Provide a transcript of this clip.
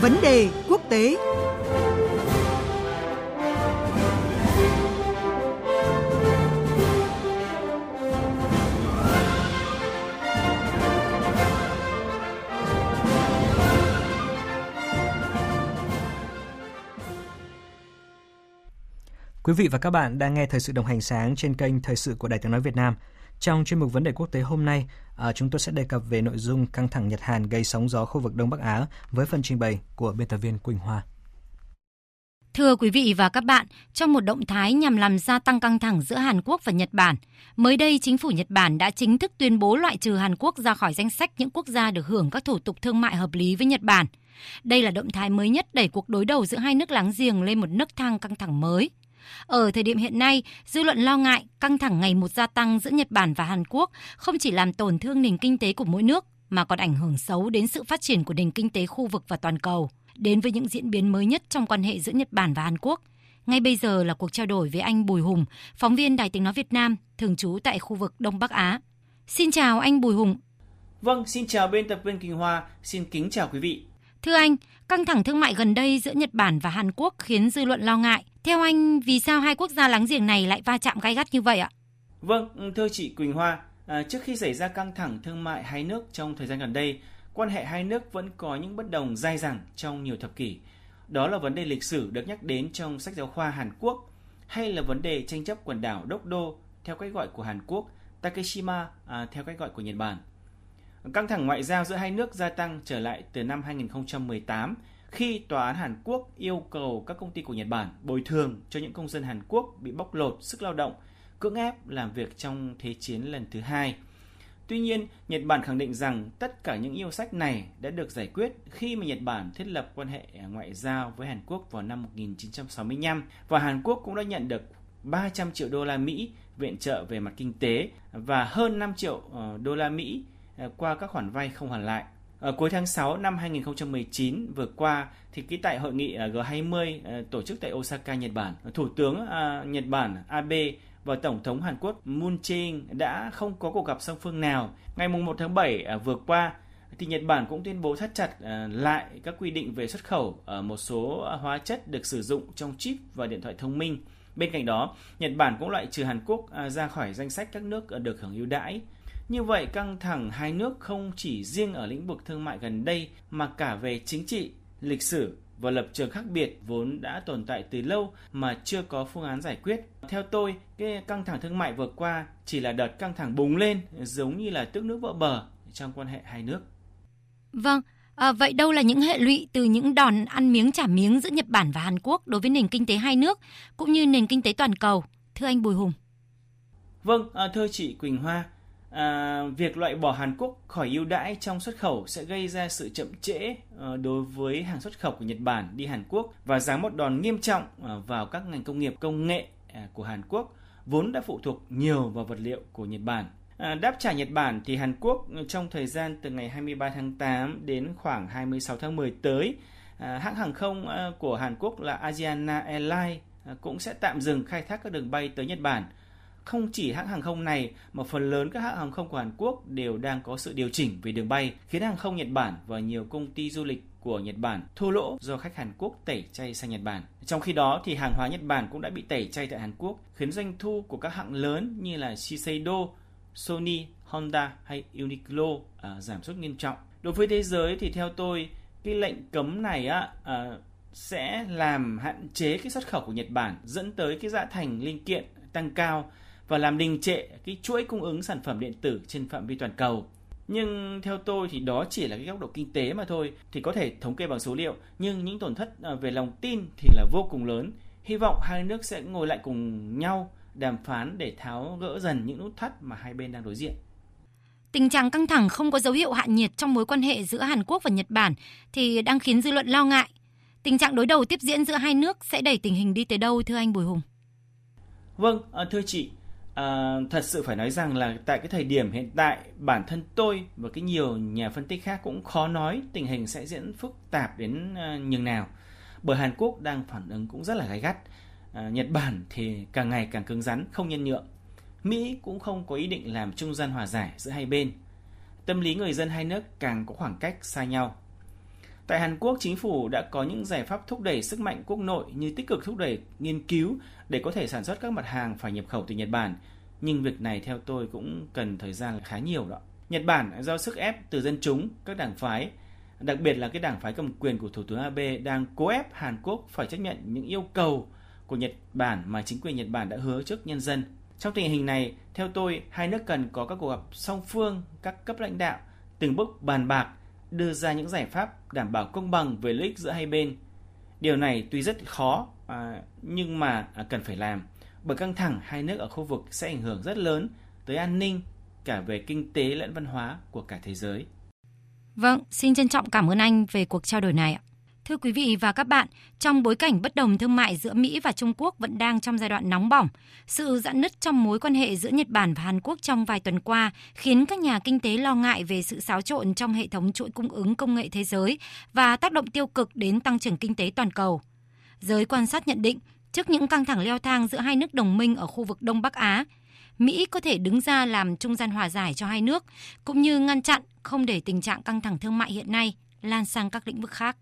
Vấn đề quốc tế Quý vị và các bạn đang nghe thời sự đồng hành sáng trên kênh Thời sự của Đài Tiếng Nói Việt Nam. Trong chuyên mục vấn đề quốc tế hôm nay, à, chúng tôi sẽ đề cập về nội dung căng thẳng Nhật Hàn gây sóng gió khu vực Đông Bắc Á với phần trình bày của biên tập viên Quỳnh Hoa. Thưa quý vị và các bạn, trong một động thái nhằm làm gia tăng căng thẳng giữa Hàn Quốc và Nhật Bản, mới đây chính phủ Nhật Bản đã chính thức tuyên bố loại trừ Hàn Quốc ra khỏi danh sách những quốc gia được hưởng các thủ tục thương mại hợp lý với Nhật Bản. Đây là động thái mới nhất đẩy cuộc đối đầu giữa hai nước láng giềng lên một nấc thang căng thẳng mới. Ở thời điểm hiện nay, dư luận lo ngại căng thẳng ngày một gia tăng giữa Nhật Bản và Hàn Quốc không chỉ làm tổn thương nền kinh tế của mỗi nước mà còn ảnh hưởng xấu đến sự phát triển của nền kinh tế khu vực và toàn cầu. Đến với những diễn biến mới nhất trong quan hệ giữa Nhật Bản và Hàn Quốc, ngay bây giờ là cuộc trao đổi với anh Bùi Hùng, phóng viên Đài Tiếng Nói Việt Nam, thường trú tại khu vực Đông Bắc Á. Xin chào anh Bùi Hùng. Vâng, xin chào biên tập viên Kinh Hoa, xin kính chào quý vị. Thưa anh, căng thẳng thương mại gần đây giữa Nhật Bản và Hàn Quốc khiến dư luận lo ngại. Theo anh, vì sao hai quốc gia láng giềng này lại va chạm gay gắt như vậy ạ? Vâng, thưa chị Quỳnh Hoa, à, trước khi xảy ra căng thẳng thương mại hai nước trong thời gian gần đây, quan hệ hai nước vẫn có những bất đồng dai dẳng trong nhiều thập kỷ. Đó là vấn đề lịch sử được nhắc đến trong sách giáo khoa Hàn Quốc, hay là vấn đề tranh chấp quần đảo Đốc Đô theo cách gọi của Hàn Quốc, Takeshima à, theo cách gọi của Nhật Bản. Căng thẳng ngoại giao giữa hai nước gia tăng trở lại từ năm 2018 khi tòa án Hàn Quốc yêu cầu các công ty của Nhật Bản bồi thường cho những công dân Hàn Quốc bị bóc lột sức lao động, cưỡng ép làm việc trong Thế chiến lần thứ hai. Tuy nhiên, Nhật Bản khẳng định rằng tất cả những yêu sách này đã được giải quyết khi mà Nhật Bản thiết lập quan hệ ngoại giao với Hàn Quốc vào năm 1965 và Hàn Quốc cũng đã nhận được 300 triệu đô la Mỹ viện trợ về mặt kinh tế và hơn 5 triệu ờ, đô la Mỹ ờ, qua các khoản vay không hoàn lại. Ở cuối tháng 6 năm 2019 vừa qua thì cái tại hội nghị ờ, G20 à, ờ, tổ chức tại Osaka, Nhật Bản, Thủ tướng à, Nhật Bản Abe và Tổng thống Hàn Quốc Moon Jae-in đã không có cuộc gặp song phương nào. Ngày 1 tháng 7 vừa qua thì Nhật Bản cũng tuyên bố thắt chặt lại các quy định về xuất khẩu ở một số hóa chất được sử dụng trong chip và điện thoại thông minh. Bên cạnh đó, Nhật Bản cũng loại trừ Hàn Quốc ra khỏi danh sách các nước được hưởng ưu đãi. Như vậy, căng thẳng hai nước không chỉ riêng ở lĩnh vực thương mại gần đây mà cả về chính trị, lịch sử và lập trường khác biệt vốn đã tồn tại từ lâu mà chưa có phương án giải quyết. Theo tôi, cái căng thẳng thương mại vừa qua chỉ là đợt căng thẳng bùng lên giống như là tước nước vỡ bờ trong quan hệ hai nước. Vâng, à, vậy đâu là những hệ lụy từ những đòn ăn miếng trả miếng giữa Nhật Bản và Hàn Quốc đối với nền kinh tế hai nước cũng như nền kinh tế toàn cầu? Thưa anh Bùi Hùng. Vâng, à, thưa chị Quỳnh Hoa, à, việc loại bỏ Hàn Quốc khỏi ưu đãi trong xuất khẩu sẽ gây ra sự chậm trễ à, đối với hàng xuất khẩu của Nhật Bản đi Hàn Quốc và giáng một đòn nghiêm trọng à, vào các ngành công nghiệp công nghệ à, của Hàn Quốc vốn đã phụ thuộc nhiều vào vật liệu của Nhật Bản. À, đáp trả Nhật Bản thì Hàn Quốc ừ, trong thời gian từ ngày 23 tháng 8 đến khoảng 26 tháng 10 tới, à, hãng hàng không à, của Hàn Quốc là Asiana Airlines à, cũng sẽ tạm dừng khai thác các đường bay tới Nhật Bản không chỉ hãng hàng không này mà phần lớn các hãng hàng không của Hàn Quốc đều đang có sự điều chỉnh về đường bay, khiến hàng không Nhật Bản và nhiều công ty du lịch của Nhật Bản thua lỗ do khách Hàn Quốc tẩy chay sang Nhật Bản. Trong khi đó thì hàng hóa Nhật Bản cũng đã bị tẩy chay tại Hàn Quốc, khiến doanh thu của các hãng lớn như là Shiseido, Sony, Honda hay Uniqlo à, giảm sút nghiêm trọng. Đối với thế giới thì theo tôi cái lệnh cấm này á à, sẽ làm hạn chế cái xuất khẩu của Nhật Bản dẫn tới cái giá thành linh kiện tăng cao và làm đình trệ cái chuỗi cung ứng sản phẩm điện tử trên phạm vi toàn cầu. Nhưng theo tôi thì đó chỉ là cái góc độ kinh tế mà thôi, thì có thể thống kê bằng số liệu, nhưng những tổn thất à, về lòng tin thì là vô cùng lớn. Hy vọng hai nước sẽ ngồi lại cùng nhau đàm phán để tháo gỡ dần những nút thắt mà hai bên đang đối diện. Tình trạng căng thẳng không có dấu hiệu hạ nhiệt trong mối quan hệ giữa Hàn Quốc và Nhật Bản thì đang khiến dư luận lo ngại. Tình trạng đối đầu tiếp diễn giữa hai nước sẽ đẩy tình hình đi tới đâu thưa anh Bùi Hùng? Vâng, à, thưa chị, À, thật sự phải nói rằng là tại cái thời điểm hiện tại bản thân tôi và cái nhiều nhà phân tích khác cũng khó nói tình hình sẽ diễn phức tạp đến uh, nhường nào. Bởi Hàn Quốc đang phản ứng cũng rất là gay gắt. À, Nhật Bản thì càng ngày càng cứng rắn không nhân nhượng. Mỹ cũng không có ý định làm trung gian hòa giải giữa hai bên. Tâm lý người dân hai nước càng có khoảng cách xa nhau. Tại Hàn Quốc, chính phủ đã có những giải pháp thúc đẩy sức mạnh quốc nội như tích cực thúc đẩy nghiên cứu để có thể sản xuất các mặt hàng phải nhập khẩu từ Nhật Bản. Nhưng việc này theo tôi cũng cần thời gian khá nhiều đó. Nhật Bản do sức ép từ dân chúng, các đảng phái, đặc biệt là cái đảng phái cầm quyền của Thủ tướng Abe đang cố ép Hàn Quốc phải chấp nhận những yêu cầu của Nhật Bản mà chính quyền Nhật Bản đã hứa trước nhân dân. Trong tình hình này, theo tôi, hai nước cần có các cuộc gặp song phương, các cấp lãnh đạo, từng bước bàn bạc, đưa ra những giải pháp đảm bảo công bằng về lợi ích giữa hai bên. Điều này tuy rất khó, à, nhưng mà à, cần phải làm, bởi căng thẳng hai nước ở khu vực sẽ ảnh hưởng rất lớn tới an ninh, cả về kinh tế lẫn văn hóa của cả thế giới. Vâng, xin trân trọng cảm ơn anh về cuộc trao đổi này ạ. Thưa quý vị và các bạn, trong bối cảnh bất đồng thương mại giữa Mỹ và Trung Quốc vẫn đang trong giai đoạn nóng bỏng, sự giãn nứt trong mối quan hệ giữa Nhật Bản và Hàn Quốc trong vài tuần qua khiến các nhà kinh tế lo ngại về sự xáo trộn trong hệ thống chuỗi cung ứng công nghệ thế giới và tác động tiêu cực đến tăng trưởng kinh tế toàn cầu. Giới quan sát nhận định, trước những căng thẳng leo thang giữa hai nước đồng minh ở khu vực Đông Bắc Á, Mỹ có thể đứng ra làm trung gian hòa giải cho hai nước, cũng như ngăn chặn không để tình trạng căng thẳng thương mại hiện nay lan sang các lĩnh vực khác.